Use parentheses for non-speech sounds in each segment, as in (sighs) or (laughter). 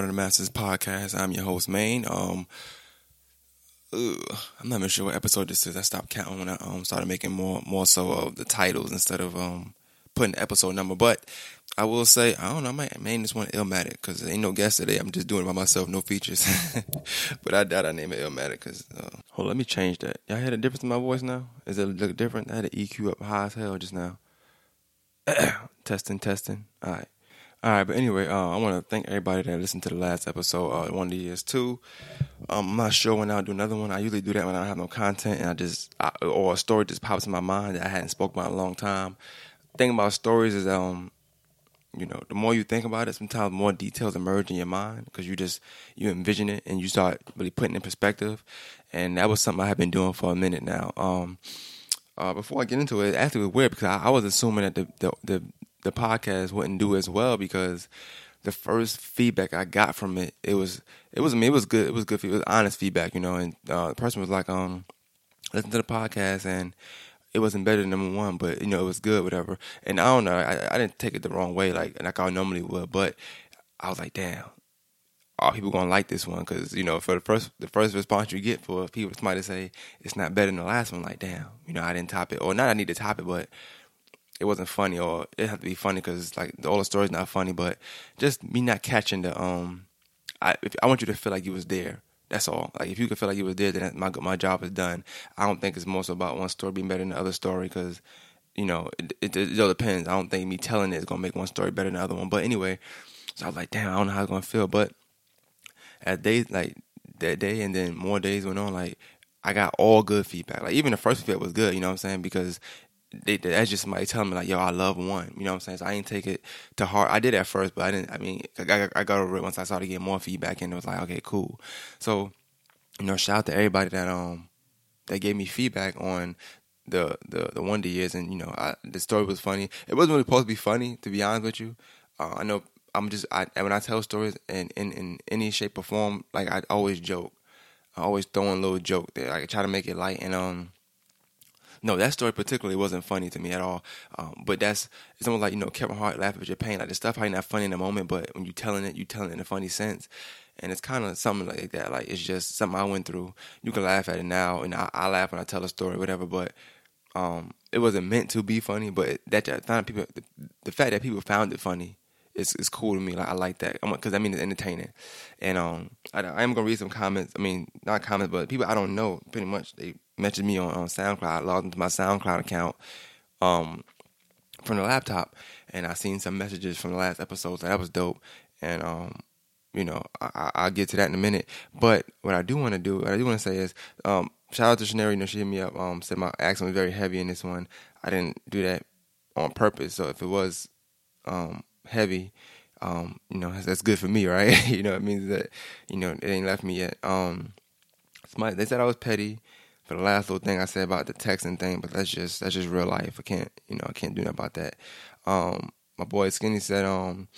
Than the Masters podcast. I'm your host, Maine. Um, ugh, I'm not even sure what episode this is. I stopped counting when I um started making more more so of the titles instead of um putting episode number. But I will say, I don't know, I might name this one Illmatic because there ain't no guest today. I'm just doing it by myself, no features. (laughs) but I doubt I name it Illmatic because, uh, hold on, let me change that. Y'all hear the difference in my voice now? Is it look different? I had the EQ up high as hell just now. (clears throat) testing, testing. All right. All right, but anyway, uh, I want to thank everybody that listened to the last episode, uh, one of the years too. Um, I'm not sure when I'll do another one. I usually do that when I have no content and I just, I, or a story just pops in my mind that I hadn't spoke about in a long time. Thing about stories is, um, you know, the more you think about it, sometimes more details emerge in your mind because you just you envision it and you start really putting it in perspective. And that was something I have been doing for a minute now. Um, uh, before I get into it, actually it was weird because I, I was assuming that the, the the the podcast wouldn't do as well because the first feedback I got from it, it was it was I mean, it was good. It was good. It was honest feedback, you know. And uh, the person was like, um, listen to the podcast and it wasn't better than number one, but you know it was good, whatever. And I don't know, I, I didn't take it the wrong way, like like I normally would, but I was like, damn, are people gonna like this one? Because you know, for the first the first response you get for people, somebody say it's not better than the last one, like damn, you know, I didn't top it, or not I need to top it, but it wasn't funny, or it had to be funny because like all the story's not funny, but just me not catching the um, I if, I want you to feel like you was there. That's all. Like if you can feel like you was there, then my my job is done. I don't think it's most about one story being better than the other story because you know it, it, it all depends. I don't think me telling it is gonna make one story better than the other one. But anyway, so I was like, damn, I don't know how it's gonna feel. But as days like that day and then more days went on, like I got all good feedback. Like even the first feedback was good. You know what I'm saying? Because they, that's just somebody telling me like, yo, I love one. You know what I'm saying? So I didn't take it to heart. I did at first, but I didn't. I mean, I got, I got over it once I started getting more feedback, and it was like, okay, cool. So, you know, shout out to everybody that um that gave me feedback on the the the Wonder Years, and you know, I, the story was funny. It wasn't really supposed to be funny, to be honest with you. Uh, I know I'm just I when I tell stories in, in in any shape or form, like I always joke. I always throw in a little joke there. I try to make it light and um no, that story particularly wasn't funny to me at all. Um, but that's it's almost like you know Kevin Hart laughing at your pain. Like the stuff probably not funny in the moment, but when you telling it, you telling it in a funny sense. And it's kind of something like that. Like it's just something I went through. You can laugh at it now, and I, I laugh when I tell a story, whatever. But um, it wasn't meant to be funny. But that, that people, the, the fact that people found it funny is is cool to me. Like I like that because I mean it's entertaining. And um, I, I am gonna read some comments. I mean, not comments, but people I don't know. Pretty much they messaged me on, on SoundCloud. I logged into my SoundCloud account um, from the laptop, and I seen some messages from the last episode. So that was dope. And um, you know, I, will get to that in a minute. But what I do want to do, what I do want to say is, um, shout out to Shanari. You know, she hit me up. Um, said my accent was very heavy in this one. I didn't do that on purpose. So if it was um, heavy, um, you know, that's, that's, good for me, right? (laughs) you know, it means that you know it ain't left me yet. Um, my, they said I was petty for the last little thing I said about the texting thing, but that's just that's just real life. I can't you know I can't do nothing about that. Um, my boy Skinny said, um,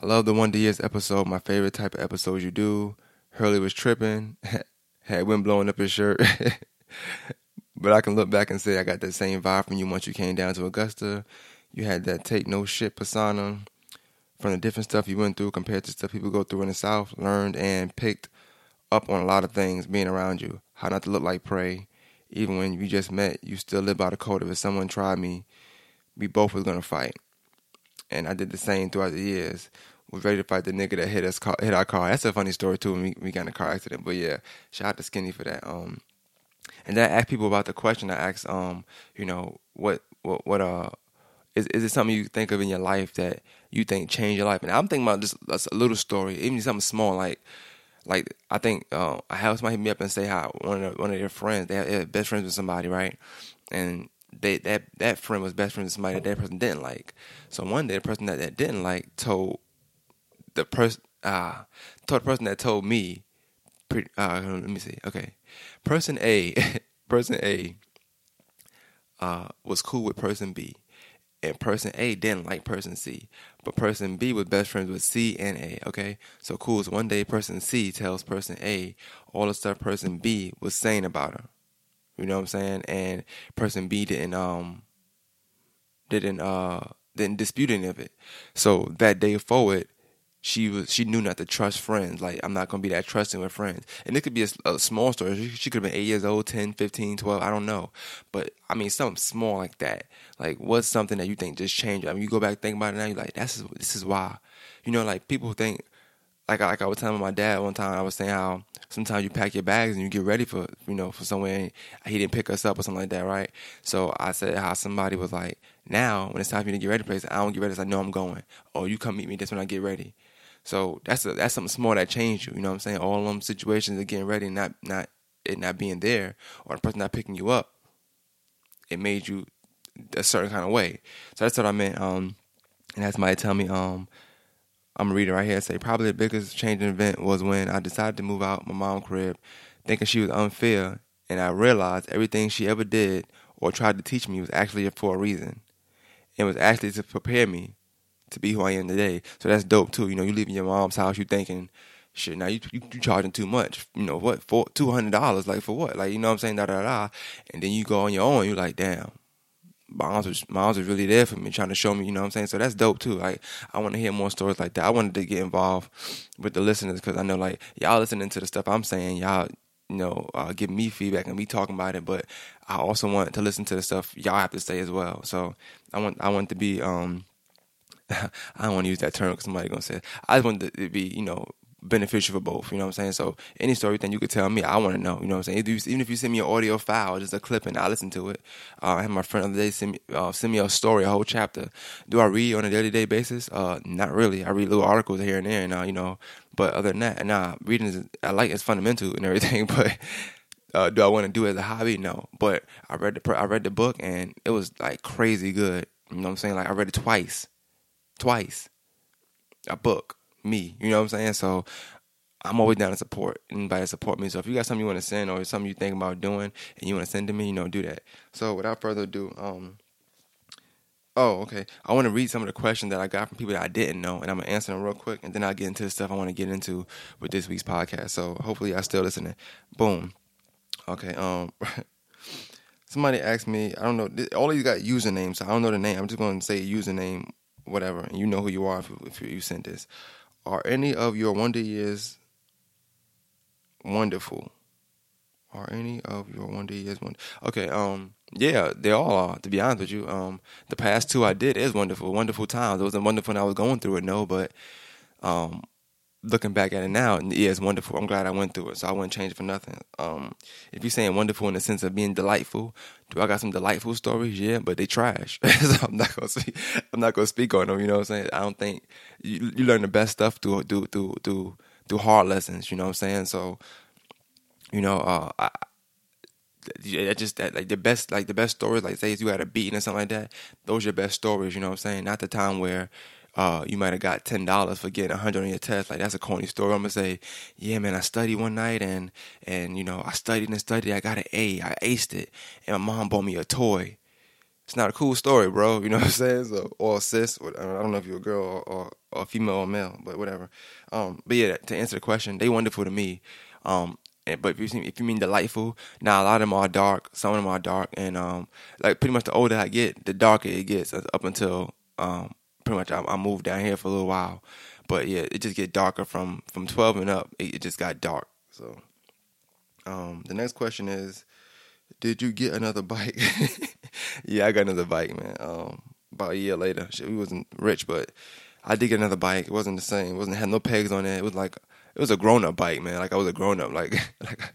I love the Wonder Years episode. My favorite type of episodes you do. Hurley was tripping, (laughs) had wind blowing up his shirt. (laughs) but I can look back and say I got that same vibe from you once you came down to Augusta. You had that take no shit persona from the different stuff you went through compared to stuff people go through in the South. Learned and picked up on a lot of things being around you how not to look like prey. Even when you just met, you still live by the code of if someone tried me, we both was gonna fight. And I did the same throughout the years. Was ready to fight the nigga that hit us, hit our car. That's a funny story too. When we, we got in a car accident, but yeah, shout out to Skinny for that. Um, and then I asked people about the question. I asked, um, you know, what, what, what, uh, is is it something you think of in your life that you think changed your life? And I'm thinking about just a little story, even something small, like like I think uh, I have somebody hit me up and say how one of one of their friends they are best friends with somebody right, and they that that friend was best friends with somebody that that person didn't like. So one day the person that, that didn't like told the person uh told the person that told me uh let me see okay person A (laughs) person A uh was cool with person B and person A didn't like person C, but person B was best friends with C and A. Okay, so cool. So one day, person C tells person A all the stuff person B was saying about her. You know what I'm saying? And person B didn't um didn't uh didn't dispute any of it. So that day forward, she was she knew not to trust friends. Like I'm not gonna be that trusting with friends. And it could be a, a small story. She, she could have been eight years old, 10, 15, 12, I don't know. But I mean something small like that. Like what's something that you think just changed? I mean you go back think about it now, you're like, that's this is why. You know, like people think like like I was telling my dad one time, I was saying how sometimes you pack your bags and you get ready for you know for somewhere he didn't pick us up or something like that, right? So I said how somebody was like, now when it's time for you to get ready place, I don't get ready. I know I'm going. Oh, you come meet me. That's when I get ready. So that's a, that's something small that changed you. You know what I'm saying? All of them situations of getting ready, not not it not being there, or the person not picking you up, it made you a certain kind of way. So that's what I meant. Um, and that's somebody tell me, um, I'm gonna read it right here. And say probably the biggest changing event was when I decided to move out my mom's crib, thinking she was unfair, and I realized everything she ever did or tried to teach me was actually for a reason. It was actually to prepare me to be who I am today. So that's dope too. You know, you leaving your mom's house, you thinking, shit, now you you, you charging too much. You know what? For two hundred dollars, like for what? Like you know what I'm saying? Da da da. And then you go on your own. You're like, damn. Moms was moms was really there for me, trying to show me, you know what I'm saying? So that's dope too. Like I want to hear more stories like that. I wanted to get involved with the listeners because I know like y'all listening to the stuff I'm saying, y'all you know, uh, giving me feedback and me talking about it, but I also want to listen to the stuff y'all have to say as well. So I want I want to be um (laughs) I don't want to use that term because somebody gonna say it. I just want it to be you know beneficial for both. You know what I'm saying? So any story thing you could tell me, I want to know. You know what I'm saying? Even if you send me an audio file, just a clip, and I listen to it. Uh, I had my friend the other day send me uh, send me a story, a whole chapter. Do I read on a daily day basis? Uh, not really. I read little articles here and there, and uh, you know. But other than that, nah, reading is I like it's fundamental and everything, (laughs) but. Uh, do I want to do it as a hobby? No, but I read the I read the book and it was like crazy good. You know what I'm saying? Like I read it twice, twice, a book me. You know what I'm saying? So I'm always down to support anybody to support me. So if you got something you want to send or something you think about doing and you want to send to me, you know, do that. So without further ado, um, oh, okay. I want to read some of the questions that I got from people that I didn't know, and I'm gonna answer them real quick, and then I'll get into the stuff I want to get into with this week's podcast. So hopefully, I still listening. Boom. Okay. Um. (laughs) Somebody asked me. I don't know. All you got usernames. So I don't know the name. I'm just going to say username, whatever, and you know who you are if, if you sent this. Are any of your wonder years wonderful? Are any of your wonder years wonderful? Okay, um, yeah, they all are. To be honest with you, um, the past two I did is wonderful, wonderful times. It wasn't wonderful when I was going through it, no, but um, looking back at it now, yeah, it's wonderful. I'm glad I went through it, so I wouldn't change it for nothing. Um, if you're saying wonderful in the sense of being delightful, do I got some delightful stories? Yeah, but they trash. (laughs) so I'm not gonna speak. I'm not gonna speak on them. You know what I'm saying? I don't think you, you learn the best stuff through through through through hard lessons. You know what I'm saying? So, you know, uh, I, yeah, just that like the best like the best stories like say you had a beating or something like that. Those are your best stories. You know what I'm saying? Not the time where uh, you might have got ten dollars for getting a hundred on your test. Like that's a corny story. I'm gonna say, yeah, man, I studied one night and and you know I studied and studied. I got an A. I aced it, and my mom bought me a toy. It's not a cool story, bro. You know what I'm saying? So, or sis, I don't know if you're a girl or, or, or female or male, but whatever. Um, but yeah, to answer the question, they wonderful to me. Um, but if you if you mean delightful, now a lot of them are dark. Some of them are dark, and um, like pretty much the older I get, the darker it gets. Up until um, pretty much I, I, moved down here for a little while, but yeah, it just get darker from from twelve and up. It, it just got dark. So, um, the next question is, did you get another bike? (laughs) yeah, I got another bike, man. Um, about a year later, Shit, we wasn't rich, but I did get another bike. It wasn't the same. It wasn't had no pegs on it. It was like it was a grown up bike, man. Like I was a grown up. Like (laughs) like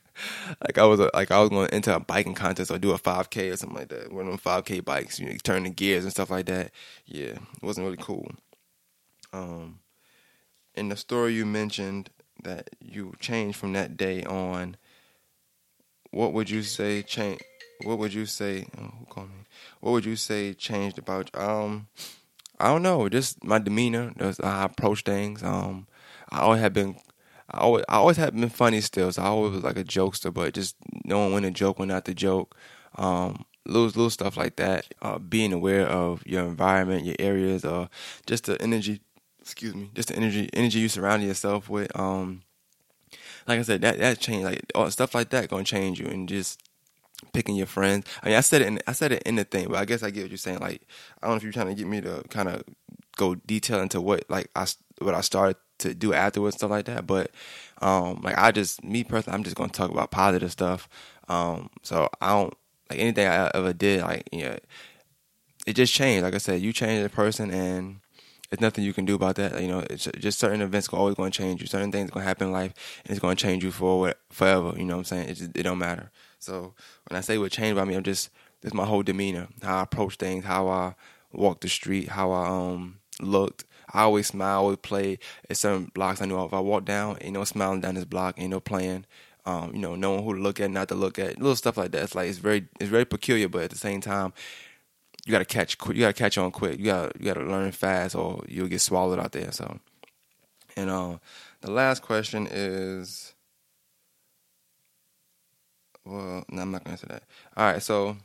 like I was a, like I was going into a biking contest or do a 5K or something like that. One of them 5K bikes, you know, turning gears and stuff like that. Yeah, it wasn't really cool. Um, in the story you mentioned that you changed from that day on. What would you say change? What would you say? Oh, who called me? What would you say changed about? Um, I don't know. Just my demeanor. Just how I approach things. Um, I always have been I always, I always have been funny still. So I always was like a jokester, but just knowing when to joke, when not to joke. Um, little little stuff like that. Uh, being aware of your environment, your areas, or just the energy. Excuse me, just the energy energy you surround yourself with. Um, like I said, that that change, like stuff like that, gonna change you, and just picking your friends. I mean, I said it, in, I said it in the thing, but I guess I get what you're saying. Like, I don't know if you're trying to get me to kind of go detail into what like I what I started to do afterwards, stuff like that. But um, like I just me personally, I'm just gonna talk about positive stuff. Um, so I don't like anything I ever did. Like you know, it just changed. Like I said, you change a person, and there's nothing you can do about that. You know, it's just certain events are always going to change you. Certain things to happen in life, and it's going to change you for forever. You know what I'm saying? It just, it don't matter. So when I say what changed about me, I'm just this my whole demeanor, how I approach things, how I walk the street, how I um looked. I always smile, I always play. At certain blocks I know if I walk down, ain't no smiling down this block, ain't no playing. Um, you know, knowing who to look at, not to look at, little stuff like that. It's like it's very, it's very peculiar, but at the same time, you gotta catch, you gotta catch on quick. You gotta, you gotta learn fast, or you'll get swallowed out there. So, and uh, the last question is, well, no, I'm not gonna answer that. All right, so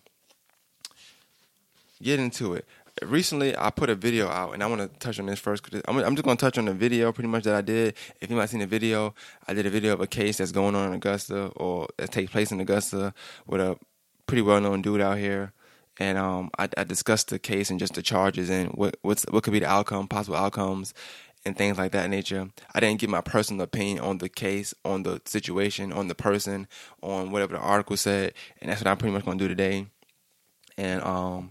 get into it recently I put a video out, and I want to touch on this first. Cause I'm, I'm just going to touch on the video pretty much that I did. If you might seen the video, I did a video of a case that's going on in Augusta or that takes place in Augusta with a pretty well known dude out here. And um, I, I, discussed the case and just the charges and what what could be the outcome, possible outcomes, and things like that nature. I didn't give my personal opinion on the case, on the situation, on the person, on whatever the article said, and that's what I'm pretty much going to do today. And um,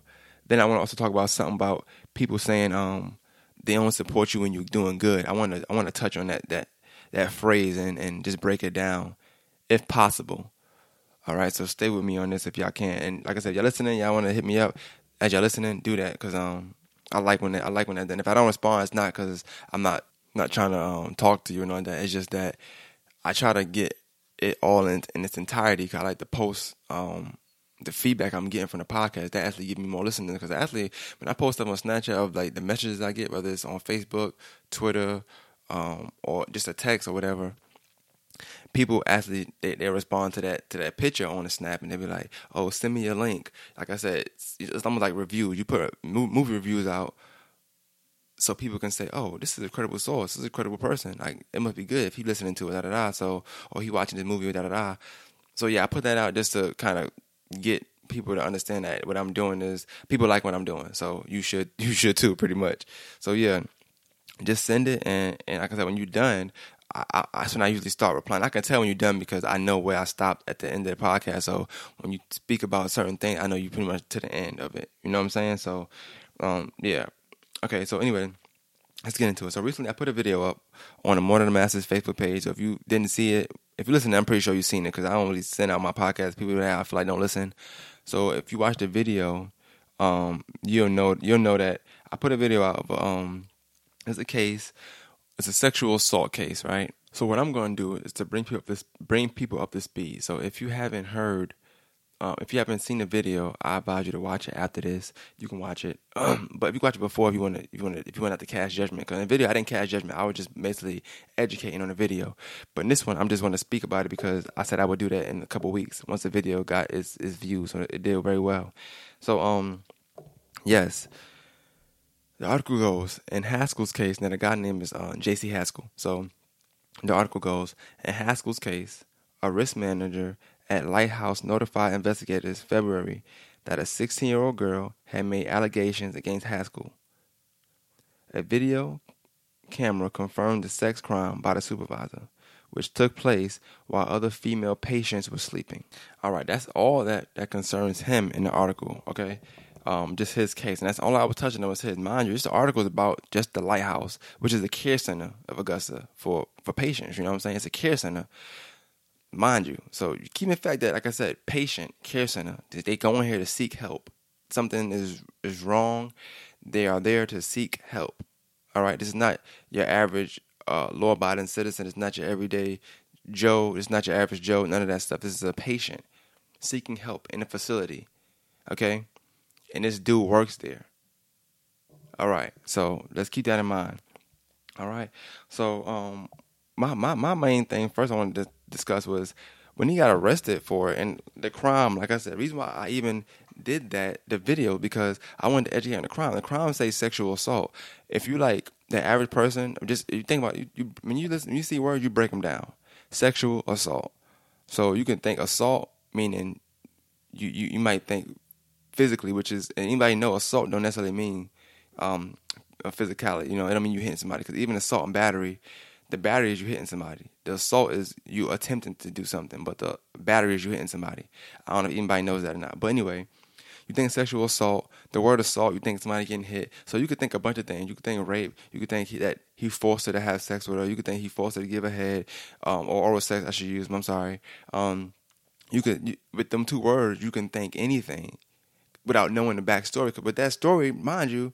then I want to also talk about something about people saying um, they don't support you when you're doing good. I want to I want to touch on that that that phrase and and just break it down if possible. All right, so stay with me on this if y'all can. And like I said, y'all listening, y'all want to hit me up as y'all listening, do that because um I like when that I like when that. Then if I don't respond, it's not because I'm not not trying to um, talk to you and all that. It's just that I try to get it all in, in its entirety. Cause I like to post um, the feedback I'm getting from the podcast that actually give me more listening. because actually when I post up on Snapchat of like the messages I get, whether it's on Facebook, Twitter, um, or just a text or whatever, people actually they, they respond to that to that picture on the snap and they be like, "Oh, send me a link." Like I said, it's, it's almost like reviews. You put movie reviews out so people can say, "Oh, this is a credible source. This is a credible person. Like it must be good if he listening to it." Da da da. So, or he watching this movie. Da da da. So yeah, I put that out just to kind of get people to understand that what I'm doing is people like what I'm doing. So you should (laughs) you should too, pretty much. So yeah, just send it and and like I said, when you're done, I, I, that's when I usually start replying. I can tell when you're done because I know where I stopped at the end of the podcast. So when you speak about a certain things, I know you pretty much to the end of it. You know what I'm saying? So um, yeah. Okay. So anyway, let's get into it. So recently, I put a video up on the Morning Than the Masses Facebook page. So if you didn't see it, if you listen, I'm pretty sure you've seen it because I don't really send out my podcast. People that I feel like don't listen. So if you watch the video, um, you'll know you'll know that I put a video out of um, it's a case, it's a sexual assault case, right? So what I'm going to do is to bring people up this bring people up to speed. So if you haven't heard um, if you haven't seen the video, I advise you to watch it after this. You can watch it, (clears throat) but if you watch it before, if you want to, if you want to, if you want to cast judgment, because in the video I didn't cast judgment, I was just basically educating on the video. But in this one, I'm just going to speak about it because I said I would do that in a couple weeks once the video got its its views. So it did very well. So um, yes. The article goes in Haskell's case. Now the guy name is uh, J.C. Haskell. So the article goes in Haskell's case, a risk manager at Lighthouse notified investigators February that a 16 year old girl had made allegations against Haskell. A video camera confirmed the sex crime by the supervisor, which took place while other female patients were sleeping. All right, that's all that, that concerns him in the article, okay? Um, just his case. And that's all I was touching on was his. Mind you, this article is about just the Lighthouse, which is the care center of Augusta for, for patients. You know what I'm saying? It's a care center mind you. So keep in fact that, like I said, patient care center. They go in here to seek help. Something is is wrong. They are there to seek help. All right. This is not your average uh, law-abiding citizen. It's not your everyday Joe. It's not your average Joe. None of that stuff. This is a patient seeking help in a facility. Okay, and this dude works there. All right. So let's keep that in mind. All right. So um, my my my main thing first I wanted to discuss was when he got arrested for it and the crime. Like I said, the reason why I even did that the video because I wanted to educate on the crime. The crime say sexual assault. If you like the average person, just you think about you, you when you listen, you see words, you break them down. Sexual assault. So you can think assault meaning you you, you might think physically, which is anybody know assault don't necessarily mean um, a physicality. You know, it don't mean you hitting somebody because even assault and battery, the battery is you hitting somebody. The assault is you attempting to do something, but the battery is you hitting somebody. I don't know if anybody knows that or not. But anyway, you think sexual assault, the word assault, you think somebody getting hit. So you could think a bunch of things. You could think rape. You could think he, that he forced her to have sex with her. You could think he forced her to give a head um, or oral sex. I should use. I'm sorry. Um, you could you, with them two words, you can think anything without knowing the backstory. But that story, mind you,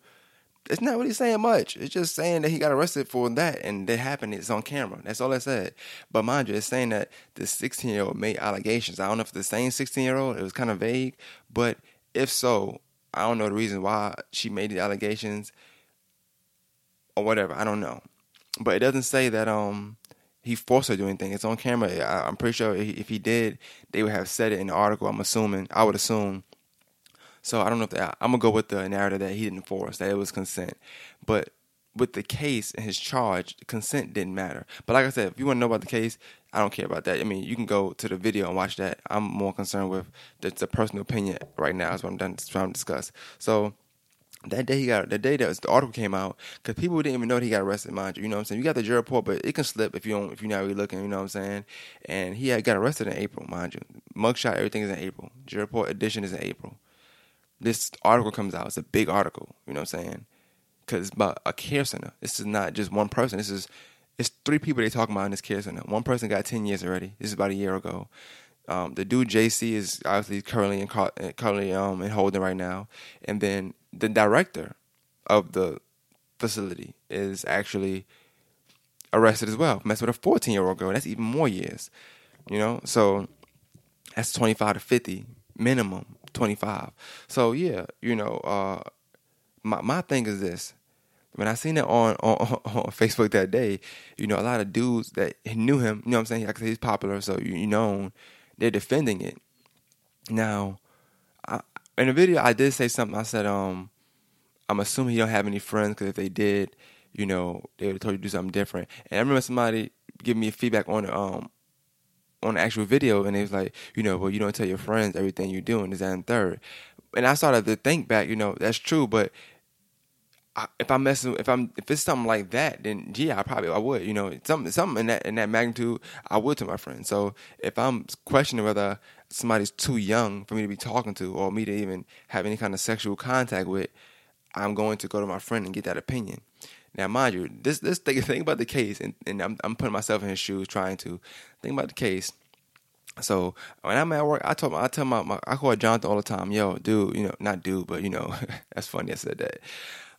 it's not really saying much. It's just saying that he got arrested for that and that happened. It's on camera. That's all I said. But mind you, it's saying that the 16 year old made allegations. I don't know if it's the same 16 year old. It was kind of vague. But if so, I don't know the reason why she made the allegations or whatever. I don't know. But it doesn't say that um he forced her to do anything. It's on camera. I, am pretty sure if he did, they would have said it in the article. I'm assuming. I would assume. So I don't know if that. I'm gonna go with the narrative that he didn't force. That it was consent. But with the case and his charge, consent didn't matter. But like I said, if you want to know about the case, I don't care about that. I mean, you can go to the video and watch that. I'm more concerned with the, the personal opinion right now. Is what I'm done trying to discuss. So that day he got the day that the article came out because people didn't even know that he got arrested, mind you. You know what I'm saying? You got the jury report, but it can slip if you don't if you're not really looking. You know what I'm saying? And he had got arrested in April, mind you. Mugshot, everything is in April. Jury report edition is in April. This article comes out. It's a big article. You know what I'm saying? Because about a care center. This is not just one person. This is it's three people they talking about in this care center. One person got ten years already. This is about a year ago. Um, the dude JC is obviously currently in currently um in holding right now, and then the director of the facility is actually arrested as well. Mess with a 14 year old girl. That's even more years. You know, so that's 25 to 50 minimum 25. So yeah, you know, uh, my my thing is this. When I seen it on, on (laughs) on Facebook that day, you know, a lot of dudes that knew him, you know what I'm saying? Like he's popular, so you, you know, they're defending it. Now, I, in the video, I did say something. I said, um, I'm assuming he don't have any friends because if they did, you know, they would have told you to do something different. And I remember somebody giving me feedback on the um on actual video, and it was like, you know, well, you don't tell your friends everything you're doing is that third. And I started to think back, you know, that's true, but I, if I'm messing, if I'm, if it's something like that, then yeah, I probably I would, you know, something, something in that in that magnitude, I would to my friends. So if I'm questioning whether somebody's too young for me to be talking to or me to even have any kind of sexual contact with, I'm going to go to my friend and get that opinion. Now, mind you, this this thing, (laughs) think about the case, and, and I'm, I'm putting myself in his shoes, trying to think about the case. So when I'm at work, I told I tell my, my I call Jonathan all the time, yo, dude, you know, not dude, but you know, (laughs) that's funny I said that.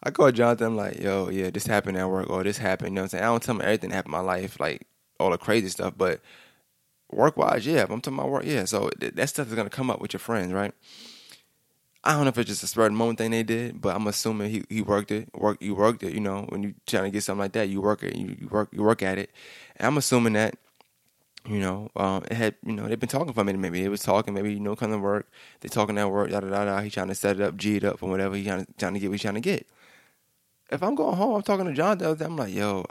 I call Jonathan, I'm like, yo, yeah, this happened at work, or this happened. You know what I'm saying? I don't tell him everything that happened in my life, like all the crazy stuff, but work wise, yeah. If I'm talking about work, yeah. So that stuff is gonna come up with your friends, right? I don't know if it's just a spur of the moment thing they did, but I'm assuming he, he worked it. Work you worked it, you know, when you trying to get something like that, you work it, you, you work you work at it. And I'm assuming that, you know, um, it had you know, they've been talking for a minute, maybe they was talking, maybe, you know, kind of work, they talking that work, da da da da, he trying to set it up, G it up or whatever, he trying to trying to get what he's trying to get. If I'm going home, I'm talking to John the other day, I'm like, yo,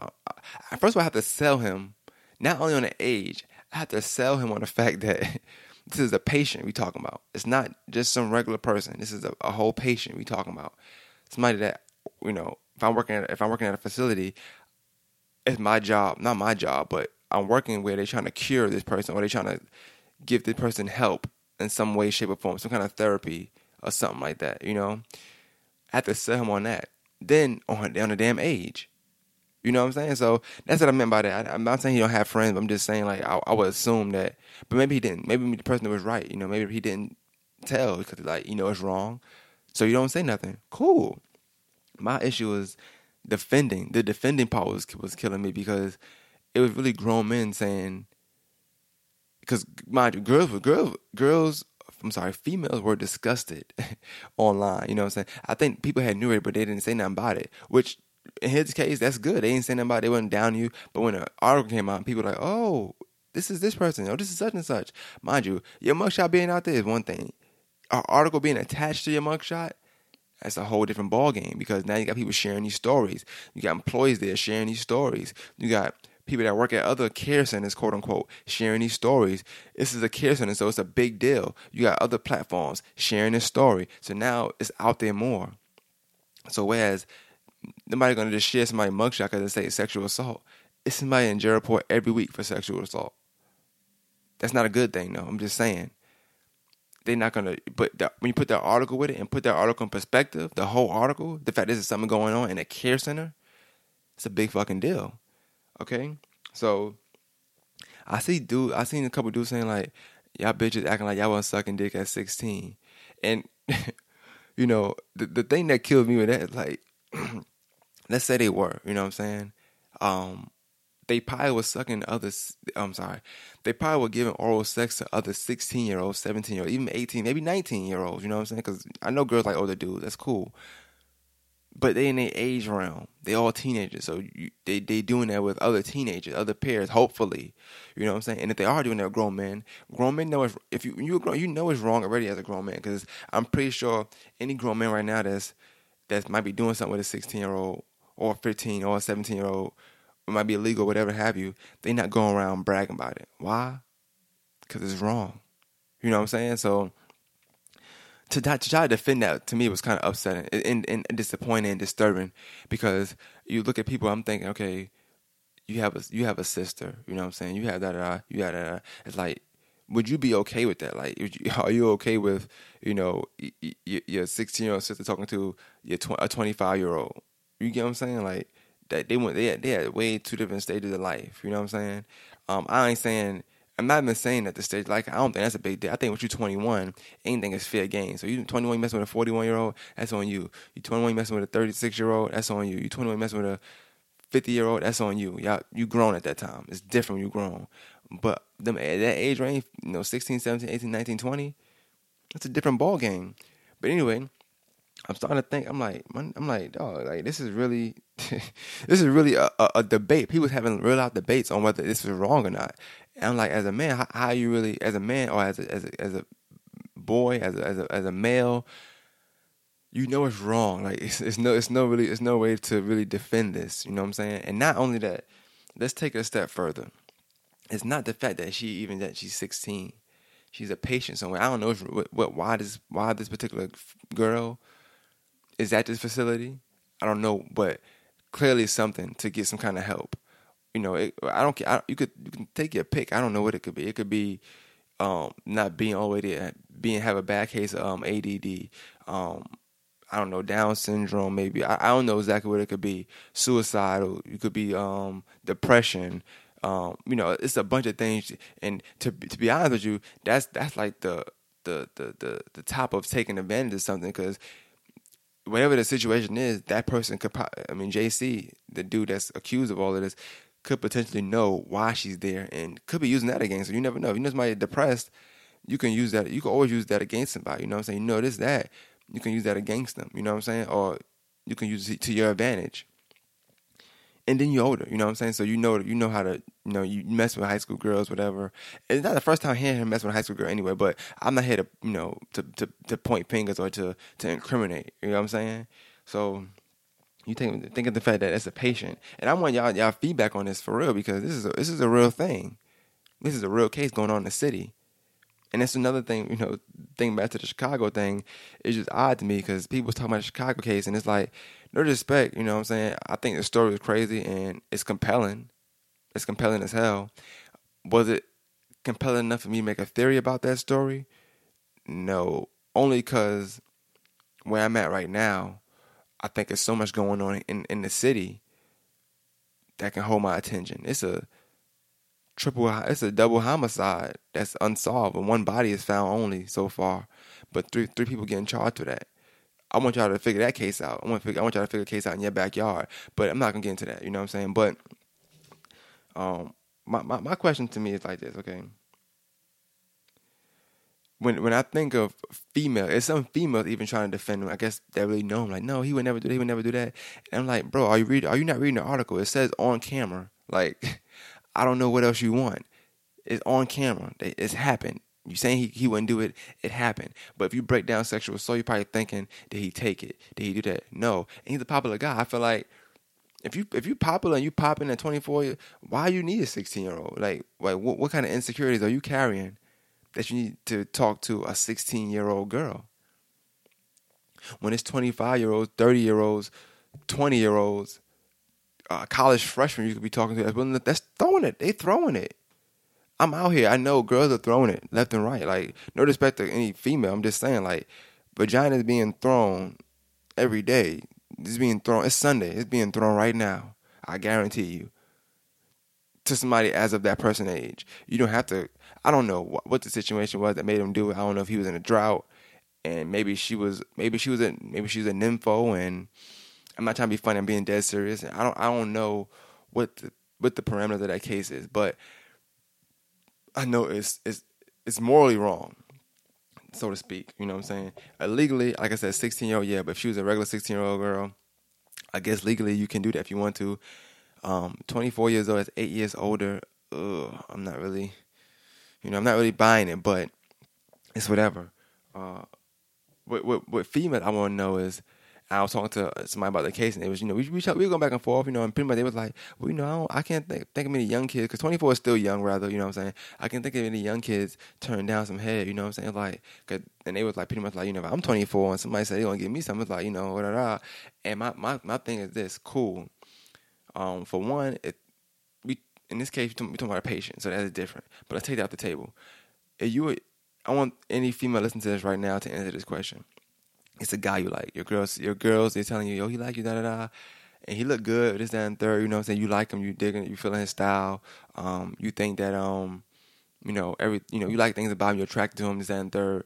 I, first of all I have to sell him, not only on the age, I have to sell him on the fact that (laughs) this is a patient we talking about. It's not just some regular person. This is a, a whole patient we talking about. Somebody that you know, if I'm working at if I'm working at a facility, it's my job, not my job, but I'm working where they're trying to cure this person or they're trying to give this person help in some way, shape, or form, some kind of therapy or something like that. You know, I have to sell him on that. Then on on the damn age, you know what I'm saying? So that's what I meant by that. I, am not saying he don't have friends. But I'm just saying like I, I, would assume that, but maybe he didn't. Maybe the person was right. You know, maybe he didn't tell because like you know it's wrong. So you don't say nothing. Cool. My issue is defending. The defending part was was killing me because it was really grown men saying. Because mind you, girls, were, girls, girls I'm sorry, females were disgusted (laughs) online. You know what I'm saying? I think people had knew it, but they didn't say nothing about it, which in his case, that's good. They ain't saying about they wasn't down you. But when an article came out, people were like, oh, this is this person. Oh, this is such and such. Mind you, your mugshot being out there is one thing. an article being attached to your mugshot, that's a whole different ball game because now you got people sharing these stories. You got employees there sharing these stories. You got people that work at other care centers, quote unquote, sharing these stories. This is a care center, so it's a big deal. You got other platforms sharing this story. So now it's out there more. So whereas nobody gonna just share somebody's mugshot because they say sexual assault. It's somebody in jail report every week for sexual assault. That's not a good thing, though. I'm just saying. They're not gonna. But the, when you put that article with it and put that article in perspective, the whole article, the fact this is something going on in a care center, it's a big fucking deal. Okay, so I see dude. I seen a couple dudes saying like, "Y'all bitches acting like y'all was sucking dick at 16," and (laughs) you know the the thing that killed me with that, like, (clears throat) let's say they were, you know what I'm saying? Um, they probably was sucking others. I'm sorry, they probably were giving oral sex to other 16 year olds, 17 year olds, even 18, maybe 19 year olds. You know what I'm saying? Because I know girls like older dudes. That's cool. But they in their age realm. They all teenagers, so you, they they doing that with other teenagers, other peers. Hopefully, you know what I'm saying. And if they are doing that, with grown men, grown men know if if you you grown, you know it's wrong already as a grown man. Because I'm pretty sure any grown man right now that's that might be doing something with a 16 year old or 15 or a 17 year old it might be illegal, whatever have you, they not going around bragging about it. Why? Because it's wrong. You know what I'm saying? So to, to try to defend that to me was kind of upsetting and, and, disappointing and disturbing because you look at people. I'm thinking, okay, you have a you have a sister. You know what I'm saying? You have that. You have that. It's like, would you be okay with that? Like, (laughs) are you okay with you know your 16 year old sister talking to your a 25 year old? You get what I'm saying? Like, that they went they had, they had way two different stages of life. You know what I'm saying? Um, I ain't saying I'm not even saying that the stage like I don't think that's a big deal. I think when you're 21, anything is fair game. So you 21, you messing with a 41 year old, that's on you. You 21, you messing with a 36 year old, that's on you. You 21, you messing with a 50 year old, that's on you. Y'all, you grown at that time. It's different when you grown. But them at that age range, you know, 16, 17, 18, 19, 20, that's a different ball game. But anyway, I'm starting to think. I'm like, I'm like, dog, like this is really, (laughs) this is really a, a, a, debate. People having real out debates on whether this is wrong or not. And I'm like, as a man, how, how you really, as a man or as a, as a, as a boy, as a, as a, as a male, you know it's wrong. Like it's, it's no, it's no really, it's no way to really defend this. You know what I'm saying? And not only that, let's take it a step further. It's not the fact that she even that she's 16. She's a patient somewhere. I don't know if, what, what why this why this particular girl is at this facility. I don't know, but clearly something to get some kind of help. You know, it, I don't care. you could you can take your pick. I don't know what it could be. It could be um, not being all the way there, being have a bad case of um, ADD. Um, I don't know Down syndrome. Maybe I, I, don't know exactly what it could be. Suicidal. You could be um, depression. Um, you know, it's a bunch of things. And to to be honest with you, that's that's like the the the the, the top of taking advantage of something because whatever the situation is, that person could. I mean, JC, the dude that's accused of all of this, could potentially know why she's there and could be using that against her. You never know. If you know somebody depressed, you can use that. You can always use that against somebody. You know what I'm saying? You know this, that. You can use that against them. You know what I'm saying? Or you can use it to your advantage and then you're older, you know what I'm saying? So you know you know how to you know you mess with high school girls, whatever. It's not the first time hearing him mess with a high school girl anyway, but I'm not here to you know to to, to point fingers or to to incriminate. You know what I'm saying? So you think think of the fact that it's a patient, and I want y'all y'all feedback on this for real because this is a, this is a real thing. This is a real case going on in the city. And that's another thing, you know, thing back to the Chicago thing, it's just odd to me because people was talking about the Chicago case and it's like, no disrespect, you know what I'm saying? I think the story is crazy and it's compelling. It's compelling as hell. Was it compelling enough for me to make a theory about that story? No. Only because where I'm at right now, I think there's so much going on in, in the city that can hold my attention. It's a triple, it's a double homicide that's unsolved, and one body is found only so far, but three three people getting charged for that. I want y'all to figure that case out. I want, figure, I want y'all to figure the case out in your backyard. But I'm not gonna get into that. You know what I'm saying? But um, my, my, my question to me is like this. Okay. When when I think of female, it's some females even trying to defend him. I guess they really know him. Like, no, he would never do. That. He would never do that. And I'm like, bro, are you read? Are you not reading the article? It says on camera. Like, (laughs) I don't know what else you want. It's on camera. It's happened. You saying he, he wouldn't do it, it happened. But if you break down sexual assault, you're probably thinking, did he take it? Did he do that? No. And he's a popular guy. I feel like if you if you popular and you popping at 24, why you need a 16 year old? Like like what what kind of insecurities are you carrying that you need to talk to a 16 year old girl? When it's 25 year olds, 30 year olds, 20 year olds, uh, college freshmen you could be talking to that's throwing it. They throwing it. I'm out here. I know girls are throwing it left and right. Like no respect to any female. I'm just saying like vagina is being thrown every day. It's being thrown. It's Sunday. It's being thrown right now. I guarantee you. To somebody as of that person age, you don't have to. I don't know what, what the situation was that made him do it. I don't know if he was in a drought, and maybe she was. Maybe she was a. Maybe she was a nympho, and I'm not trying to be funny. I'm being dead serious. And I don't. I don't know what the what the parameters of that case is, but I know it's it's it's morally wrong so to speak. You know what I'm saying? Legally, like I said, 16 year old, yeah. But if she was a regular 16 year old girl, I guess legally you can do that if you want to. Um, 24 years old, that's eight years older. Ugh, I'm not really, you know, I'm not really buying it, but it's whatever. Uh, what, what, what female I want to know is I was talking to somebody about the case, and it was, you know, we, we, we were going back and forth, you know, and pretty much they was like, well, you know, I, I can't think, think of any young kids, because 24 is still young, rather, you know what I'm saying? I can think of any young kids turning down some head, you know what I'm saying? Like, and they was like, pretty much like, you know, I'm 24, and somebody said they're going to give me something, it's like, you know, da, da. And my, my, my thing is this, cool. Um, for one, it, we, in this case, we're talking about a patient, so that's different. But let's take that off the table. If you, I want any female listening to this right now to answer this question it's a guy you like. Your girls, your girls, they're telling you, yo, he like you, da da da. And he look good, this, that, and third. You know what I'm saying? You like him, you digging, you feeling his style. Um, you think that um, you know, every you know, you like things about him, you're attracted to him, this, that, and third.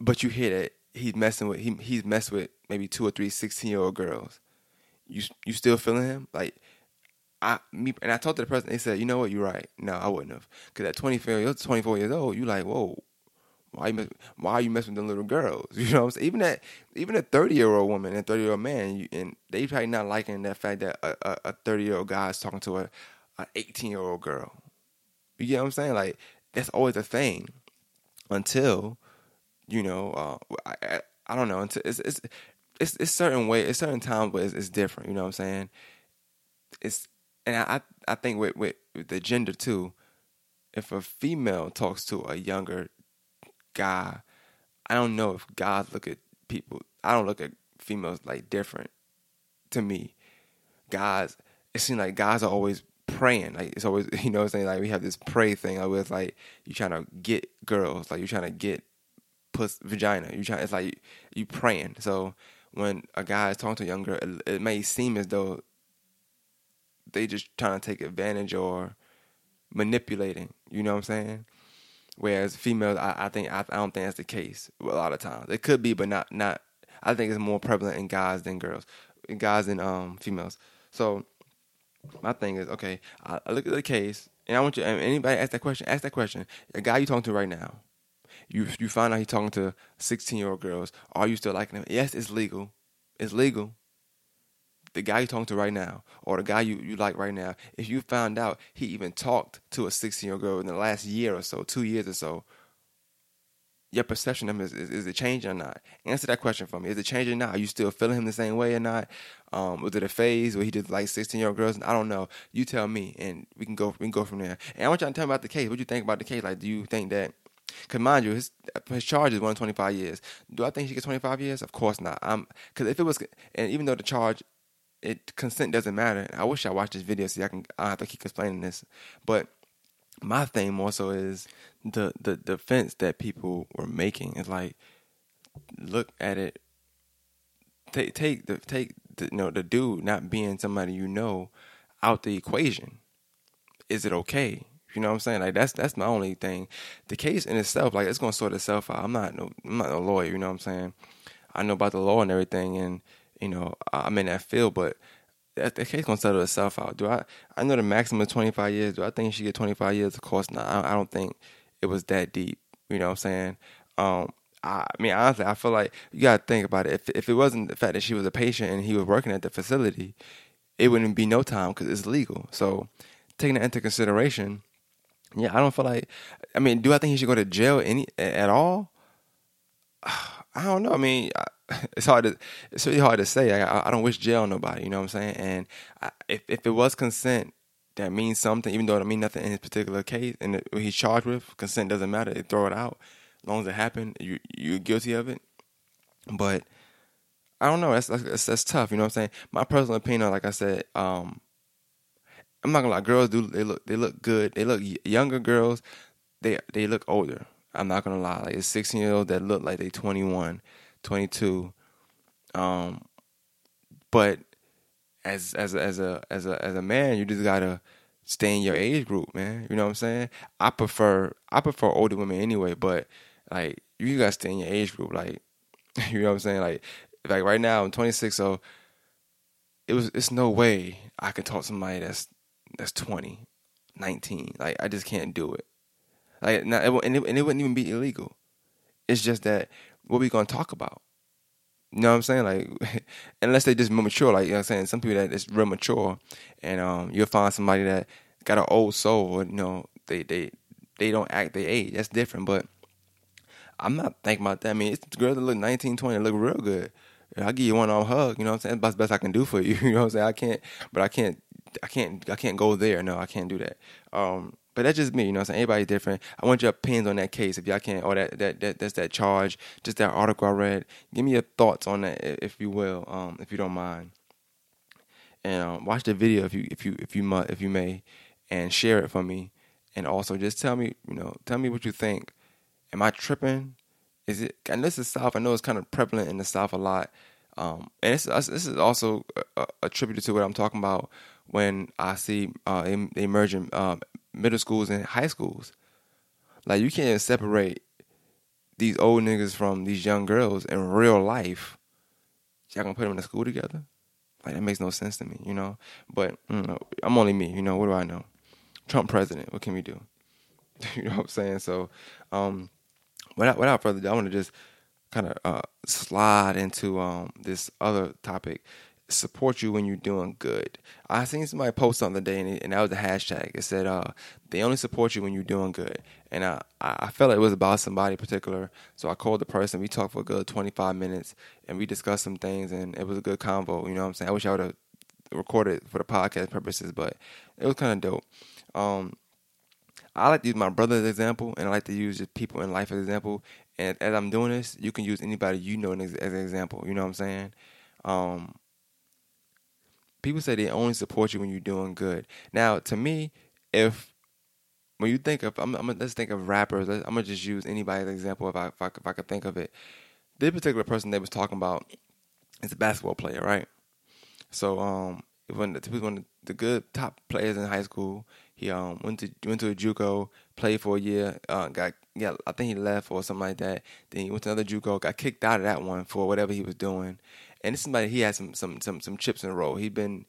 But you hear that he's messing with he he's messed with maybe two or three 16 year old girls. You you still feeling him? Like I me and I talked to the person. They said, you know what, you're right. No, I wouldn't have. Because at 24, you're 24 years old. You like, whoa, why you mess, why are you messing with them little girls? (laughs) You know what I'm saying? Even that even a 30 year old woman and 30 year old man, you, and they probably not liking that fact that a 30 year old guy is talking to a, a 18 year old girl. You get what I'm saying? Like that's always a thing until you know. Uh, I, I, I don't know. Until it's it's it's, it's certain way, it's certain times, but it's, it's different. You know what I'm saying? It's and I I think with, with with the gender too. If a female talks to a younger guy, I don't know if guys look at people. I don't look at females like different. To me, guys, it seems like guys are always praying. Like it's always, (laughs) you know, what I'm saying like we have this pray thing. Like it's like you trying to get girls, like you trying to get puss vagina. You trying, it's like you praying. So when a guy is talking to a young girl, it, it may seem as though they just trying to take advantage or manipulating. You know what I'm saying? Whereas females, I, I think I, I, don't think that's the case a lot of times. It could be, but not not. I think it's more prevalent in guys than girls, guys than um females. So my thing is okay. I, I look at the case, and I want you. Anybody ask that question? Ask that question. A guy you're talking to right now, you you find out he's talking to sixteen year old girls. Are you still liking him? Yes, it's legal. It's legal the guy you're talking to right now, or the guy you, you like right now, if you found out he even talked to a 16 year old girl in the last year or so, two years or so, your perception of him is, is, is, it changing or not? Answer that question for me. Is it changing now? Are you still feeling him the same way or not? Um, was it a phase where he just like 16 year old girls? I don't know. You tell me, and we can go we can go from there. And I want you to tell me about the case. What do you think about the case? Like, do you think that? Cause mind you, his his charge is one twenty five years. Do I think he gets twenty five years? Of course not. I'm because if it was, and even though the charge it consent doesn't matter. I wish I watched this video so I can I have to keep explaining this. But my thing more so is the the defense that people were making is like look at it take take the take the, you know the dude not being somebody you know out the equation. Is it okay? You know what I'm saying? Like that's that's my only thing. The case in itself, like it's gonna sort itself out. I'm not no I'm not a lawyer, you know what I'm saying? I know about the law and everything and you know, I'm in that field, but that, the case gonna settle itself out. Do I? I know the maximum is 25 years. Do I think she get 25 years? Of course not. I, I don't think it was that deep. You know what I'm saying? Um, I, I mean, honestly, I feel like you gotta think about it. If if it wasn't the fact that she was a patient and he was working at the facility, it wouldn't be no time because it's legal. So taking that into consideration, Yeah, I don't feel like. I mean, do I think he should go to jail any at all? (sighs) I don't know. I mean, (laughs) it's hard to it's really hard to say. I, I don't wish jail on nobody. You know what I'm saying? And I, if if it was consent, that means something. Even though it mean nothing in his particular case, and what he's charged with, consent doesn't matter. They throw it out as long as it happened. You you're guilty of it. But I don't know. That's, that's that's tough. You know what I'm saying? My personal opinion, like I said, um, I'm not gonna lie. Girls do they look they look good. They look younger girls. They they look older. I'm not gonna lie. Like it's 16 year old that look like they 21, 22. Um, but as as as a as a as a man, you just gotta stay in your age group, man. You know what I'm saying? I prefer I prefer older women anyway, but like you gotta stay in your age group. Like (laughs) you know what I'm saying? Like like right now I'm 26, so it was it's no way I can talk to somebody that's that's 20, 19. Like I just can't do it. Like not, and, it, and it wouldn't even be illegal. It's just that what we gonna talk about. You know what I'm saying? Like, (laughs) unless they just mature, like you know what I'm saying. Some people that is real mature, and um, you'll find somebody that got an old soul. Or, you know, they they they don't act their age. That's different. But I'm not thinking about that. I mean, it's girls that look 19, 20, look real good. I'll give you one arm hug. You know what I'm saying? That's the best I can do for you. (laughs) You know what I'm saying? I can't, but I can't, I can't, I can't go there. No, I can't do that. Um, but that's just me, you know. I'm saying everybody's different. I want your opinions on that case. If y'all can't, or that that, that that's that charge, just that article I read. Give me your thoughts on that, if you will, um, if you don't mind. And um, watch the video if you if you if you must, if you may, and share it for me. And also just tell me, you know, tell me what you think. Am I tripping? Is it? And this is South. I know it's kind of prevalent in the South a lot. Um, and this, this is also attributed to what I'm talking about when I see uh, emerging uh, middle schools and high schools. Like you can't separate these old niggas from these young girls in real life. Y'all gonna put them in the school together? Like that makes no sense to me, you know. But you know, I'm only me, you know. What do I know? Trump president. What can we do? (laughs) you know what I'm saying? So, um, without without further ado, I want to just kind of uh, slide into um, this other topic support you when you're doing good. I seen somebody post something today, and, it, and that was a hashtag. It said, uh, "They only support you when you're doing good." And I, I felt like it was about somebody particular, so I called the person. We talked for a good 25 minutes, and we discussed some things, and it was a good convo. You know what I'm saying? I wish I would have recorded for the podcast purposes, but it was kind of dope. Um, I like to use my brother's example, and I like to use just people in life as an example. And as I'm doing this, you can use anybody you know as, an example. You know what I'm saying? Um, people say they only support you when you're doing good. Now, to me, if when you think of, I'm, I'm let's think of rappers. I'm gonna just use anybody as an example if I, if I if I could think of it. This particular person they was talking about is a basketball player, right? So um, when the, he was one of the good top players in high school. He um went to went to a JUCO, played for a year, uh, got yeah, I think he left or something like that. Then he went to another JUCO, got kicked out of that one for whatever he was doing, and this is somebody he has some some some some chips in a row. He's been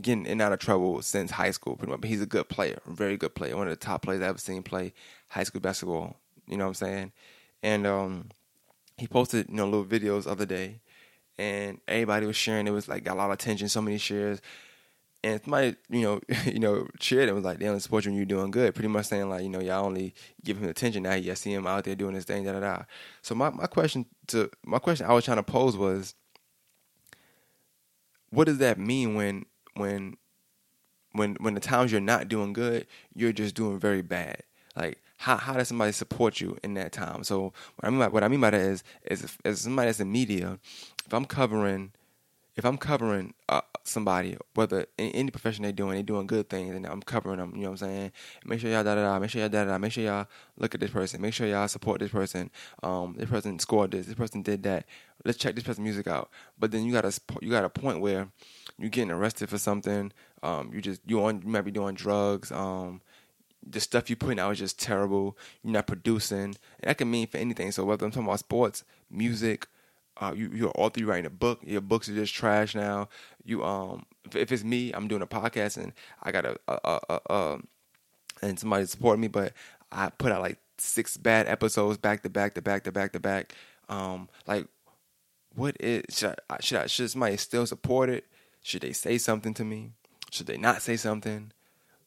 getting in and out of trouble since high school, pretty much. But he's a good player, very good player, one of the top players I've ever seen play high school basketball. You know what I'm saying? And um, he posted you know little videos other day, and everybody was sharing. It was like got a lot of attention, so many shares. And somebody, you know, (laughs) you know, shared it was like they only support you when you're doing good. Pretty much saying like, you know, y'all only give him attention now. You see him out there doing his thing, da da da. So my, my question to my question I was trying to pose was, what does that mean when when when when the times you're not doing good, you're just doing very bad? Like how how does somebody support you in that time? So what I mean by what I mean by that is is as somebody that's in media, if I'm covering if I'm covering uh, somebody, whether in any profession they're doing, they're doing good things, and I'm covering them. You know what I'm saying? Make sure y'all da da da. Make sure y'all da da da. Make sure y'all look at this person. Make sure y'all support this person. Um, this person scored this. This person did that. Let's check this person's music out. But then you got a you got a point where you're getting arrested for something. Um, you just you on you might be doing drugs. Um, the stuff you're putting out is just terrible. You're not producing. And that can mean for anything. So whether I'm talking about sports, music, uh, you you're author, you writing a book. Your books are just trash now. You um, if, if it's me, I'm doing a podcast and I got a, and somebody support me, but I put out like six bad episodes back to back to back to back to back. Um, like what is should I should I should somebody still support it? Should they say something to me? Should they not say something?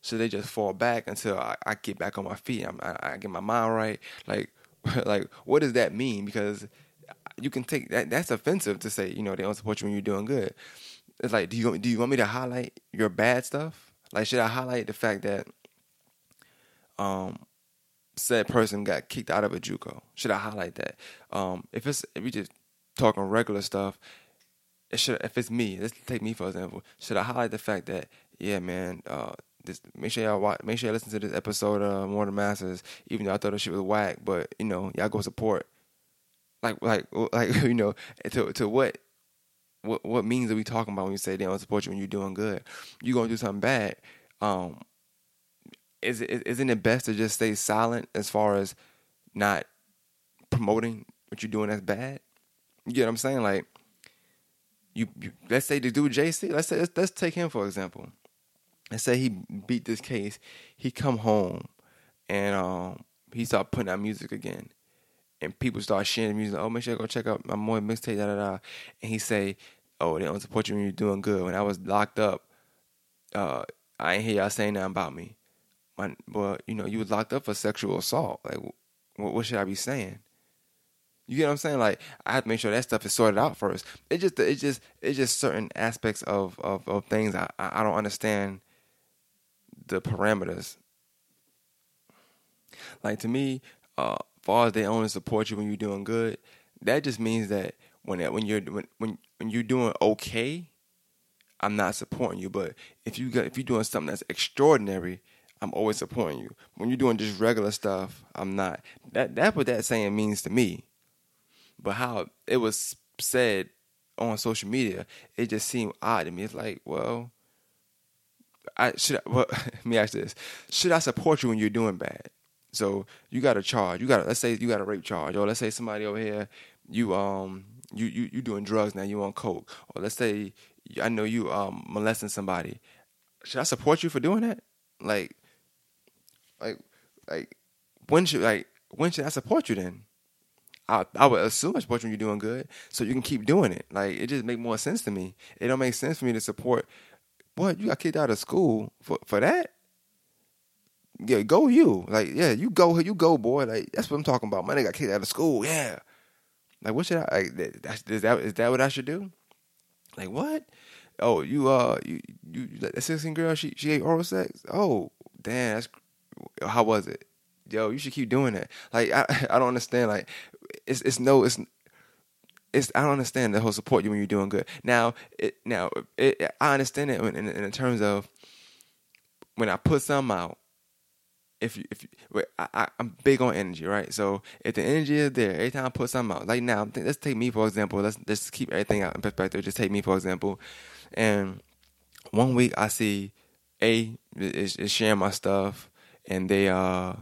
should they just fall back until I, I get back on my feet? I, I get my mind right. Like, (laughs) like what does that mean? Because you can take that. That's offensive to say. You know, they don't support you when you're doing good. It's like, do you do you want me to highlight your bad stuff? Like, should I highlight the fact that um said person got kicked out of a JUCO? Should I highlight that? Um, if it's if we just talking regular stuff, it should. If it's me, let's take me for example. Should I highlight the fact that yeah, man, uh, this, make sure y'all watch, make sure y'all listen to this episode of More Than Masters. Even though I thought the shit was whack, but you know, y'all go support. Like, like, (laughs) like, you know, to to what, what, what means are we talking about when you say they don't support you when you're doing good? You gonna do something bad? Um, is it isn't it best to just stay silent as far as not promoting what you're doing that's bad? You get what I'm saying? Like, you, you let's say the dude JC, let's say let's, let's take him for example and say he beat this case, he come home and um he start putting out music again. And people start sharing music. Oh, make sure you go check out my more mixtape, da da da. And he say, Oh, they don't support you when you're doing good. When I was locked up, uh, I ain't hear y'all saying nothing about me. My, well, you know, you was locked up for sexual assault. Like, what, what should I be saying? You get what I'm saying? Like I have to make sure that stuff is sorted out first. It just it just it's just certain aspects of of, of things I I don't understand the parameters. Like to me, uh, far as they only support you when you're doing good, that just means that when when you're when when, when you're doing okay, I'm not supporting you. But if you got if you're doing something that's extraordinary, I'm always supporting you. When you're doing just regular stuff, I'm not. That that's what that saying means to me. But how it was said on social media, it just seemed odd to me. It's like, well, I should. I, (laughs) well, let me ask this: Should I support you when you're doing bad? So you got a charge. You got let's say you got a rape charge, or let's say somebody over here you um you you you doing drugs now. You on coke, or let's say I know you um molesting somebody. Should I support you for doing that? Like, like, like when should like when should I support you then? I, I would assume I support you when you're doing good, so you can keep doing it. Like it just make more sense to me. It don't make sense for me to support what you got kicked out of school for for that? Yeah, go you. Like, yeah, you go, you go, boy. Like, that's what I'm talking about. My nigga got kicked out of school. Yeah. Like, what should I? Like, that's, is that is that what I should do? Like, what? Oh, you uh, you you that 16 girl, she she ate oral sex. Oh, damn, that's how was it? Yo, you should keep doing that. Like, I (laughs) I don't understand. Like, it's it's no it's it's I don't understand the whole support you when you're doing good. Now, it, now it, I understand it in, in, in, terms of when I put something out. If you, if you, I, am big on energy, right? So if the energy is there, every time I put something out, like now, let's take me for example. Let's let's keep everything out in perspective. Just take me for example, and one week I see a is, is sharing my stuff, and they uh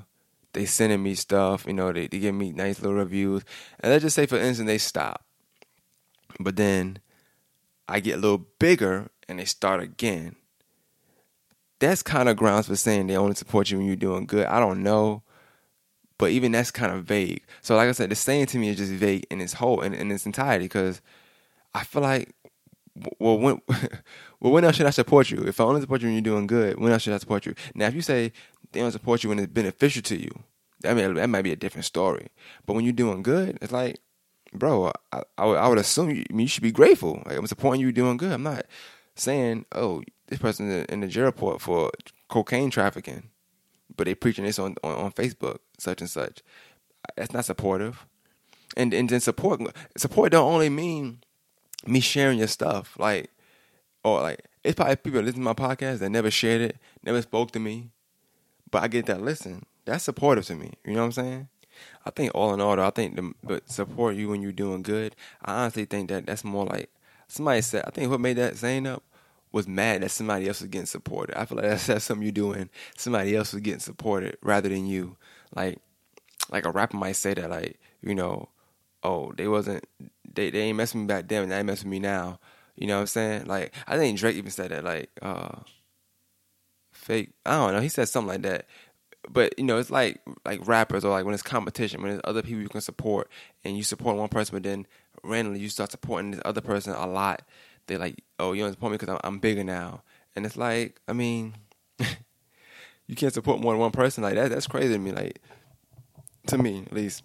they sending me stuff. You know, they, they give me nice little reviews, and let's just say for instance they stop but then I get a little bigger and they start again. That's kind of grounds for saying they only support you when you're doing good. I don't know. But even that's kind of vague. So like I said, the saying to me is just vague in its whole in, in its entirety because I feel like well when (laughs) well when else should I support you? If I only support you when you're doing good, when else should I support you? Now if you say they don't support you when it's beneficial to you, I mean that might be a different story. But when you're doing good, it's like bro, I, I, would, I would assume you, I mean, you should be grateful. Like, I'm supporting you doing good. I'm not saying, oh, this person in the jail report for cocaine trafficking, but they preaching this on, on, on Facebook, such and such. That's not supportive. And and then support support don't only mean me sharing your stuff, like or like it's probably people listen to my podcast that never shared it, never spoke to me, but I get that listen. That's supportive to me. You know what I'm saying? I think all in all, though, I think the but support you when you're doing good. I honestly think that that's more like somebody said. I think what made that saying up was mad that somebody else was getting supported. I feel like that's, that's something you're doing. Somebody else was getting supported rather than you. Like like a rapper might say that like you know, oh they wasn't they they ain't messing me back then, and they ain't messing with me now. You know what I'm saying? Like I think Drake even said that like uh fake. I don't know. He said something like that but you know, it's like like rappers or like when it's competition, when there's other people you can support, and you support one person, but then randomly you start supporting this other person a lot. They're like, "Oh, you don't support me because I'm, I'm bigger now," and it's like, I mean, (laughs) you can't support more than one person like that. That's crazy to me. Like to me, at least.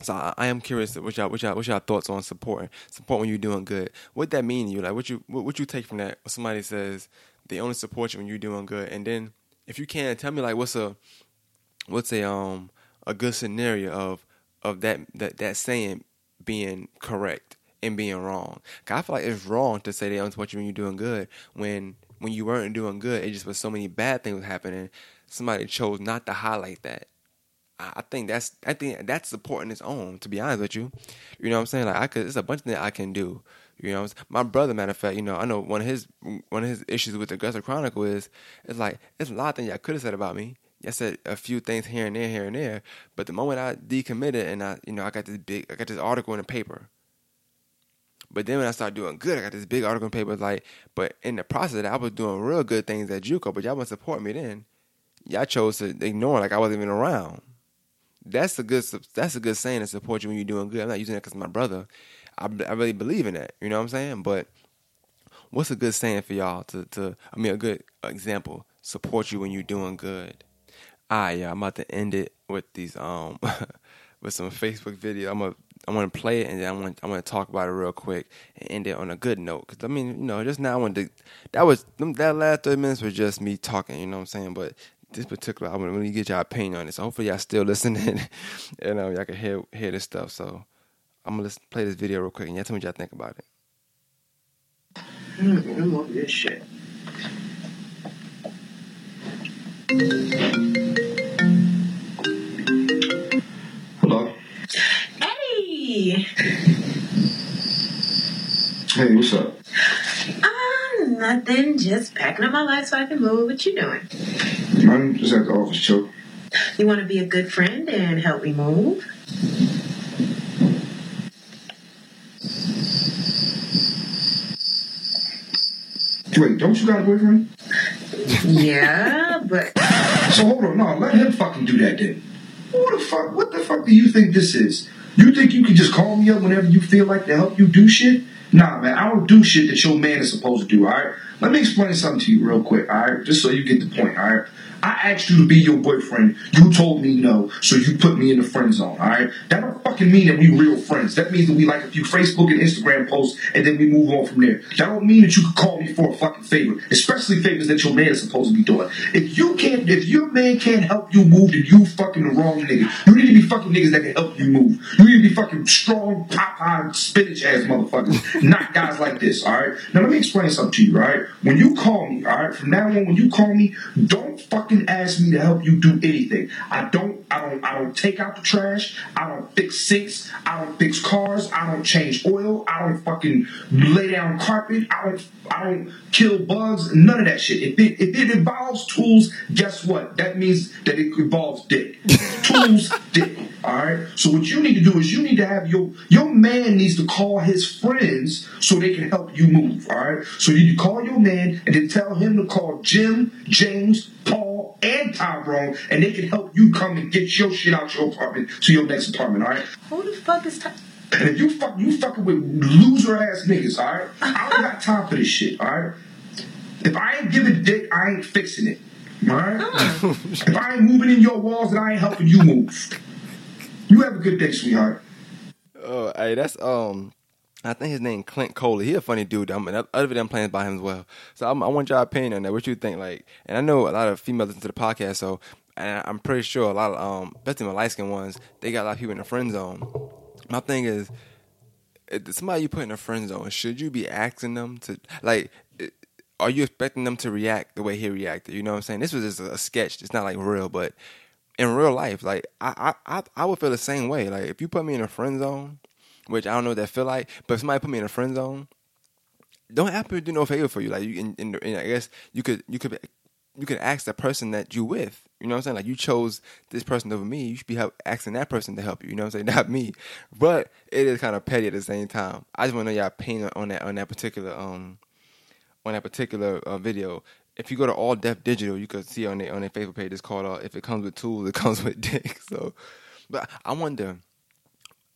So I, I am curious what y'all, what y'all, what y'all thoughts on supporting support when you're doing good. What that mean to you? Like what you, what, what you take from that? When somebody says they only support you when you're doing good, and then if you can tell me like what's a, what's a um a good scenario of of that that that saying being correct and being wrong. I feel like it's wrong to say they only support you when you're doing good when when you weren't doing good. It just was so many bad things happening. Somebody chose not to highlight that. I think that's I think that's supporting its own. To be honest with you, you know what I'm saying. Like I could, it's a bunch of things I can do. You know, my brother. Matter of fact, you know, I know one of his one of his issues with the Augusta Chronicle is it's like it's a lot of things I could have said about me. I said a few things here and there, here and there. But the moment I decommitted and I, you know, I got this big, I got this article in the paper. But then when I started doing good, I got this big article in the paper. Like, but in the process of that, I was doing real good things at JUCO, but y'all wouldn't support me then. Y'all chose to ignore like I wasn't even around that's a good that's a good saying to support you when you're doing good. I'm not using it because my brother. I, I really believe in that. You know what I'm saying? But what's a good saying for y'all to to I mean a good example support you when you're doing good. All right, yeah, I'm about to end it with these um (laughs) with some Facebook video. I'm gonna I want to play it and then I want I want to talk about it real quick and end it on a good note. Cause I mean, you know, just now I want to that was that last thirty minutes was just me talking. You know what I'm saying? But this particular album, I'm gonna get y'all opinion on it. So hopefully y'all still (laughs) listening and um, y'all can hear hear this stuff. So I'm gonna listen, play this video real quick and y'all tell me what y'all think about it. Mm, I love this shit. Hello. Hey. Hey, what's up? Uh, nothing. Just packing up my life so I can move. What you doing? I'm just at the office, chill. You want to be a good friend and help me move? Wait, don't you got a boyfriend? yeah, but (laughs) So hold on, no, let him fucking do that then. What the fuck? What the fuck do you think this is? You think you can just call me up whenever you feel like to help you do shit? Nah, man, I don't do shit that your man is supposed to do. All right, let me explain something to you real quick. All right, just so you get the point. All right. I asked you to be your boyfriend. You told me no, so you put me in the friend zone. All right. That don't fucking mean that we real friends. That means that we like a few Facebook and Instagram posts, and then we move on from there. That don't mean that you could call me for a fucking favor, especially favors that your man is supposed to be doing. If you can't, if your man can't help you move, then you fucking the wrong nigga. You need to be fucking niggas that can help you move. You need to be fucking strong, Popeye, spinach ass motherfuckers, (laughs) not guys like this. All right. Now let me explain something to you. All right. When you call me, all right, from now on, when you call me, don't fucking ask me to help you do anything. I don't, I don't, I don't take out the trash. I don't fix sinks. I don't fix cars. I don't change oil. I don't fucking lay down carpet. I don't, I don't kill bugs. None of that shit. If it, if it involves tools, guess what? That means that it involves dick. (laughs) tools, dick. All right. So what you need to do is you need to have your your man needs to call his friends so they can help you move. All right. So you need to call your man and then tell him to call Jim, James, Paul, and Tyrone, and they can help you come and get your shit out your apartment to your next apartment. All right. who the fuck is Ty- And if you fuck you fucking with loser ass niggas, all right. I don't got time for this shit. All right. If I ain't giving dick, I ain't fixing it. All right. if I ain't moving in your walls, then I ain't helping you move. You have a good day, sweetheart. Oh, hey, that's um, I think his name Clint Coley. He a funny dude. I'm other than playing by him as well. So I'm, i want your opinion on that. What you think? Like, and I know a lot of females listen to the podcast, so and I'm pretty sure a lot of um, especially my light skinned ones, they got a lot of people in the friend zone. My thing is, somebody you put in a friend zone, should you be asking them to like? Are you expecting them to react the way he reacted? You know what I'm saying? This was just a sketch. It's not like real, but in real life, like I, I, I would feel the same way. Like if you put me in a friend zone, which I don't know what that feel like, but if somebody put me in a friend zone, don't have to do no favor for you. Like you, in, in, in, I guess you could, you could, you could ask the person that you with. You know what I'm saying? Like you chose this person over me. You should be help, asking that person to help you. You know what I'm saying? (laughs) Not me. But it is kind of petty at the same time. I just want to know y'all opinion on that on that particular um on that particular uh, video if you go to All Def Digital, you could see on their on their Facebook page. It's called uh, "If It Comes with Tools, It (laughs) Comes with Dick." So, but I wonder,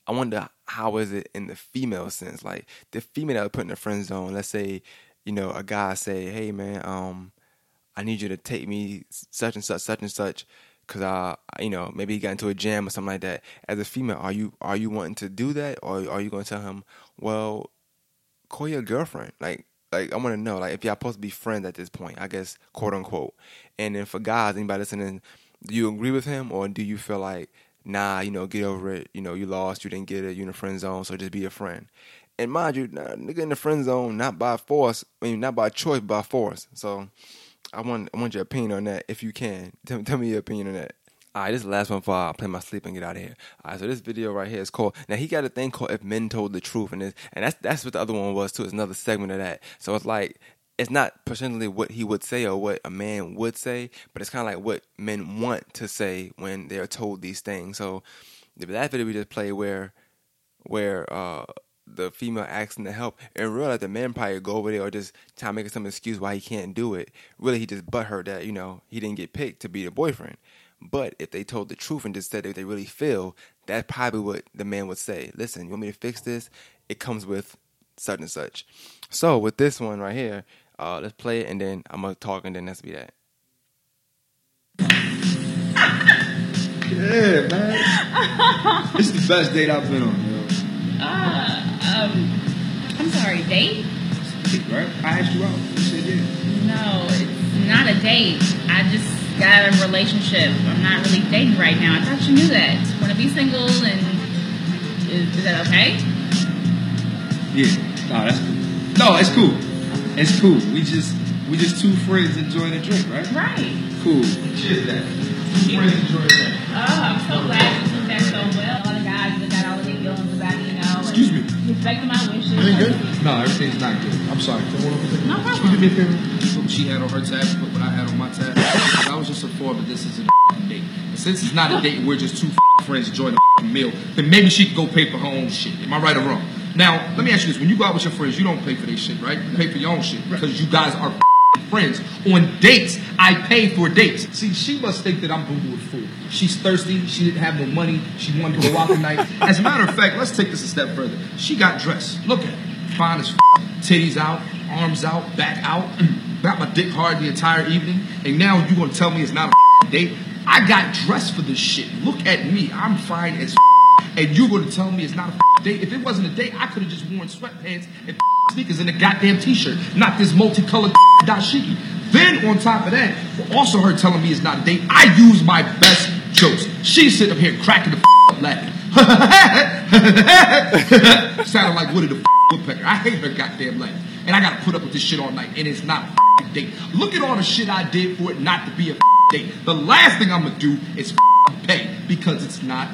I wonder how is it in the female sense? Like the female that would put in the friend zone. Let's say, you know, a guy say, "Hey, man, um, I need you to take me such and such, such and such, because I, you know, maybe he got into a jam or something like that. As a female, are you are you wanting to do that, or are you going to tell him, well, call your girlfriend, like? Like I want to know, like if y'all supposed to be friends at this point, I guess, quote unquote. And then for guys, anybody listening, do you agree with him, or do you feel like, nah, you know, get over it, you know, you lost, you didn't get it, you in the friend zone, so just be a friend. And mind you, nah, nigga in the friend zone, not by force, I mean, not by choice, by force. So I want I want your opinion on that if you can. Tell, tell me your opinion on that. All right, this is the last one for I'll play my sleep and get out of here. All right, so this video right here is called. Now he got a thing called "If Men Told the Truth," and and that's that's what the other one was too. It's another segment of that. So it's like it's not personally what he would say or what a man would say, but it's kind of like what men want to say when they're told these things. So that video we just played where where uh the female asking to help and realize the man probably go over there or just try make some excuse why he can't do it. Really, he just butt her that you know he didn't get picked to be the boyfriend. But if they told the truth and just said what they really feel, that's probably what the man would say. Listen, you want me to fix this? It comes with such and such. So with this one right here, uh, let's play it and then I'm gonna talk and then that's be that. Yeah, man. this is the best date I've been on, yo. Uh, um, I'm sorry, date? Right? I asked you out. You said yeah. No, it's not a date. I just got a relationship. I'm not really dating right now. I thought you knew that. Want to be single and is, is that okay? Yeah. No, that's cool. No, it's cool. It's cool. We just we just two friends enjoying a drink, right? Right. Cool. Cheers, that. Two friends enjoying that. Oh, I'm so glad you took that so well. Me. Respecting my wishes. Everything good? No, everything's not good. I'm sorry. No problem. you do me a favor? What she had on her tab, put what I had on my tab. That was just a four, but this is a date. And since it's not a date, we're just two friends enjoying a meal. Then maybe she can go pay for her own shit. Am I right or wrong? Now, let me ask you this: When you go out with your friends, you don't pay for their shit, right? You pay for your own shit because you guys are friends. On dates, I pay for dates. See, she must think that I'm boo boo fool. She's thirsty. She didn't have no money. She wanted to go out tonight. (laughs) As a matter of fact, let's take this a step further. She got dressed. Look at her. Fine as f- titties out, arms out, back out. (clears throat) Got my dick hard the entire evening. And now you're gonna tell me it's not a f- date? I got dressed for this shit. Look at me. I'm fine as f- and you're gonna tell me it's not a f- date. If it wasn't a date, I could have just worn sweatpants and f- sneakers and a goddamn t-shirt, not this multicolored (laughs) dashiki. Then on top of that, also her telling me it's not a date, I use my best jokes. She's sitting up here cracking the (laughs) up laughing. (laughs) Sounded like Woody the woodpecker. I hate her goddamn laugh. And I gotta put up with this shit all night, and it's not a date. Look at all the shit I did for it not to be a date. The last thing I'm gonna do is pay because it's not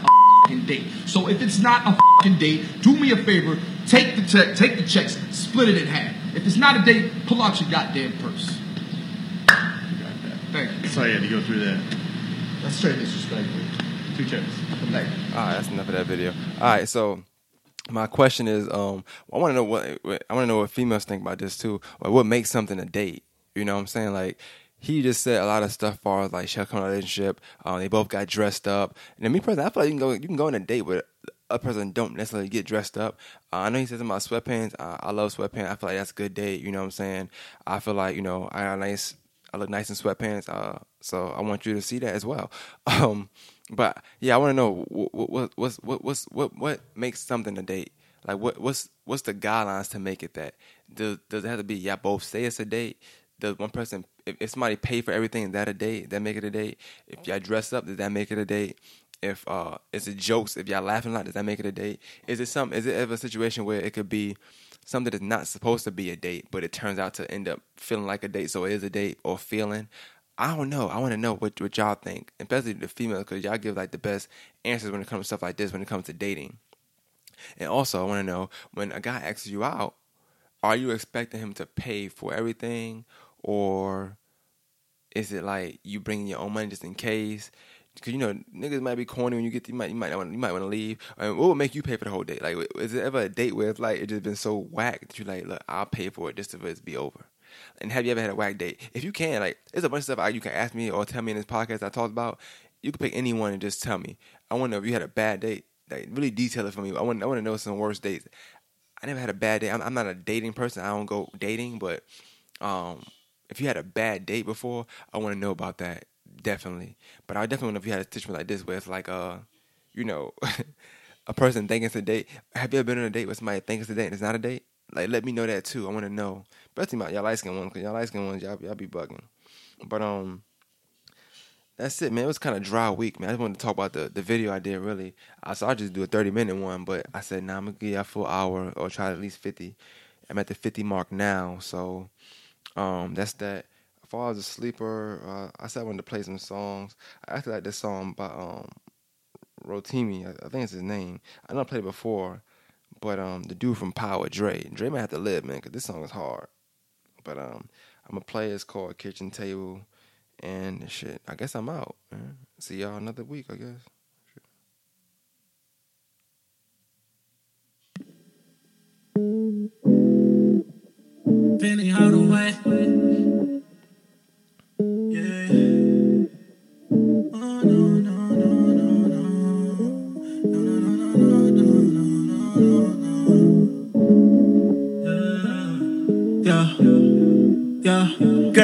a date. So if it's not a date, do me a favor, take the check, take the checks, split it in half. If it's not a date, pull out your goddamn purse. Thank you. Sorry, I had to go through that. That's straight disrespectful. Two checks. Thank you. All right, that's enough of that video. All right, so my question is, um, I want to know what what- I want to know what females think about this too. Like, what makes something a date? You know what I'm saying? Like, he just said a lot of stuff far as like shall come in a relationship. Um, they both got dressed up, and then me personally, I feel like you can go you can go on a date with a person don't necessarily get dressed up. Uh, I know he says about sweatpants. Uh, I love sweatpants. I feel like that's a good date. You know what I'm saying? I feel like you know I got nice. I look nice in sweatpants. Uh, so I want you to see that as well. (laughs) Um, but yeah, I want to know what what what what what makes something a date? Like what what's what's the guidelines to make it that? Does does it have to be y'all both say it's a date? Does one person if, if somebody pay for everything, is that a date? Does That make it a date? If y'all dress up, does that make it a date? If uh is it jokes, if y'all laughing a lot, does that make it a date? Is it some is it ever a situation where it could be something that's not supposed to be a date, but it turns out to end up feeling like a date, so it is a date or feeling? I don't know. I want to know what what y'all think, especially the females, because y'all give like the best answers when it comes to stuff like this. When it comes to dating, and also I want to know when a guy asks you out, are you expecting him to pay for everything, or is it like you bringing your own money just in case? Because you know niggas might be corny when you get you might you might want you might want to leave. And what would make you pay for the whole date? Like, is it ever a date where it's like it just been so whack that you like, look, I'll pay for it just to it be over. And have you ever had a whack date? If you can, like, there's a bunch of stuff I- you can ask me or tell me in this podcast I talked about. You can pick anyone and just tell me. I want to know if you had a bad date. Like, really detail it for me. I want I want to know some worst dates. I never had a bad day. I'm, I'm not a dating person. I don't go dating, but um, if you had a bad date before, I want to know about that definitely. But I definitely want to if you had a situation like this where it's like uh, you know, (laughs) a person thinking it's a date. Have you ever been on a date with somebody thinking it's a date and it's not a date? Like, let me know that too. I want to know, especially about y'all light skin ones, cause y'all light skin ones, y'all, y'all be bugging. But um, that's it, man. It was kind of dry week, man. I just wanted to talk about the, the video I did. Really, I so I just do a thirty minute one, but I said, nah, I'm gonna give a full hour or try at least fifty. I'm at the fifty mark now, so um, that's that. Far as a sleeper, uh, I said I wanted to play some songs. I actually like this song by um, Rotimi. I, think it's his name. I know I played it before, but um, the dude from Power, Dre. Dre might have to live, man, because this song is hard. But um, I'm gonna play. It's called Kitchen Table, and shit. I guess I'm out. Man. See y'all another week. I guess. Penny Hardaway.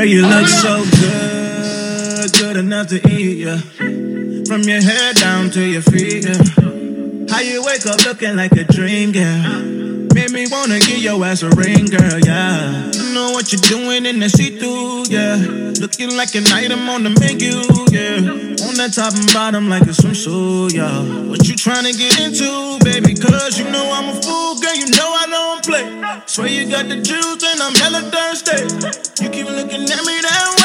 You look so good. Good enough to eat, yeah. From your head down to your feet, yeah. How you wake up looking like a dream, girl. Made me wanna give your ass a ring, girl, yeah. Know what you're doing in the see-through, yeah. Looking like an item on the menu, yeah. The top and bottom like a swimsuit, yeah. What you trying to get into, baby? Cause you know I'm a fool, girl, you know I don't play. Swear you got the juice and I'm hella thirsty. You keep looking at me that way,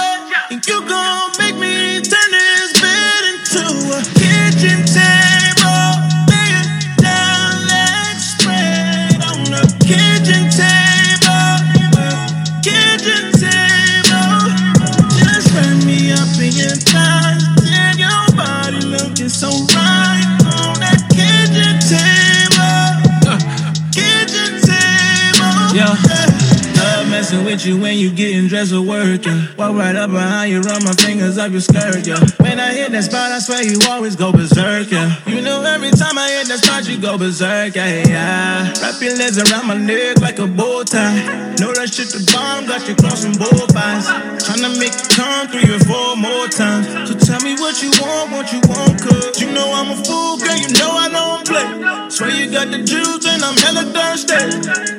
you when you getting dressed for work, yeah. Walk right up behind you, run my fingers up your skirt, yeah. When I hit that spot, I swear you always go berserk, yeah. You know every time I hit that spot, you go berserk, yeah, yeah. Wrap your legs around my neck like a bow tie. Know that shit the bomb, got you crossing both eyes. Tryna make you come three or four more times. So tell me what you want, what you want, cause you know I'm a fool, girl, you know I don't play. Swear you got the juice and I'm hella thirsty.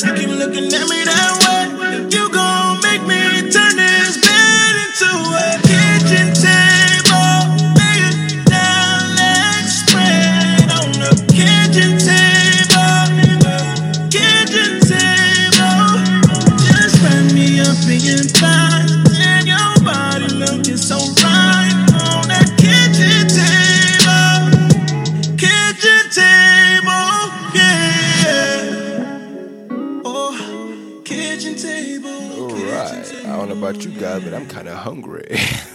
You keep looking at me that way, you gon' guys, but I'm kind of hungry. (laughs)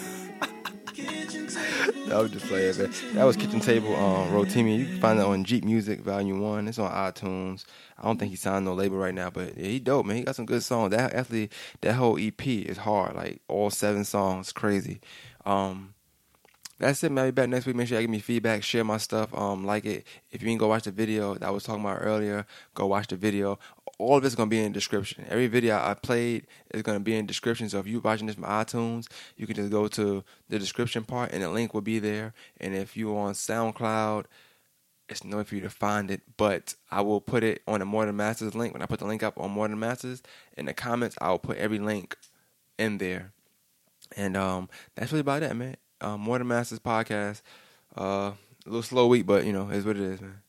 was just playing, man. That was Kitchen Table um, Rotimi. You can find that on Jeep Music Volume 1. It's on iTunes. I don't think he signed no label right now, but yeah, he dope, man. He got some good songs. That actually, that whole EP is hard. Like, all seven songs. Crazy. Um, that's it, man. I'll be back next week. Make sure you give me feedback, share my stuff, um, like it. If you didn't go watch the video that I was talking about earlier, go watch the video. All of it's gonna be in the description. Every video I played is gonna be in the description. So if you're watching this from iTunes, you can just go to the description part and the link will be there. And if you're on SoundCloud, it's no way for you to find it, but I will put it on the More Than Masters link. When I put the link up on More Than Masters, in the comments, I'll put every link in there. And um, that's really about it, man. Um, More Than Masters podcast. Uh, a little slow week, but you know, is what it is, man.